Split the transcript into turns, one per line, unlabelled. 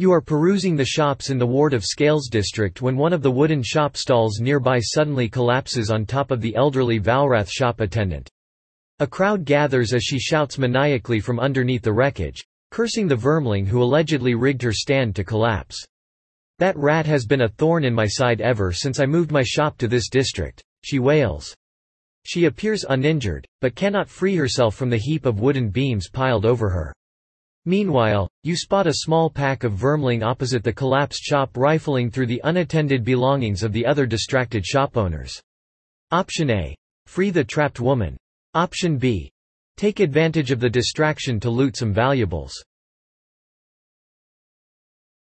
You are perusing the shops in the ward of Scales district when one of the wooden shop stalls nearby suddenly collapses on top of the elderly Valrath shop attendant. A crowd gathers as she shouts maniacally from underneath the wreckage, cursing the vermling who allegedly rigged her stand to collapse. That rat has been a thorn in my side ever since I moved my shop to this district, she wails. She appears uninjured, but cannot free herself from the heap of wooden beams piled over her. Meanwhile, you spot a small pack of vermling opposite the collapsed shop rifling through the unattended belongings of the other distracted shop owners. Option A. Free the trapped woman. Option B. Take advantage of the distraction to loot some valuables.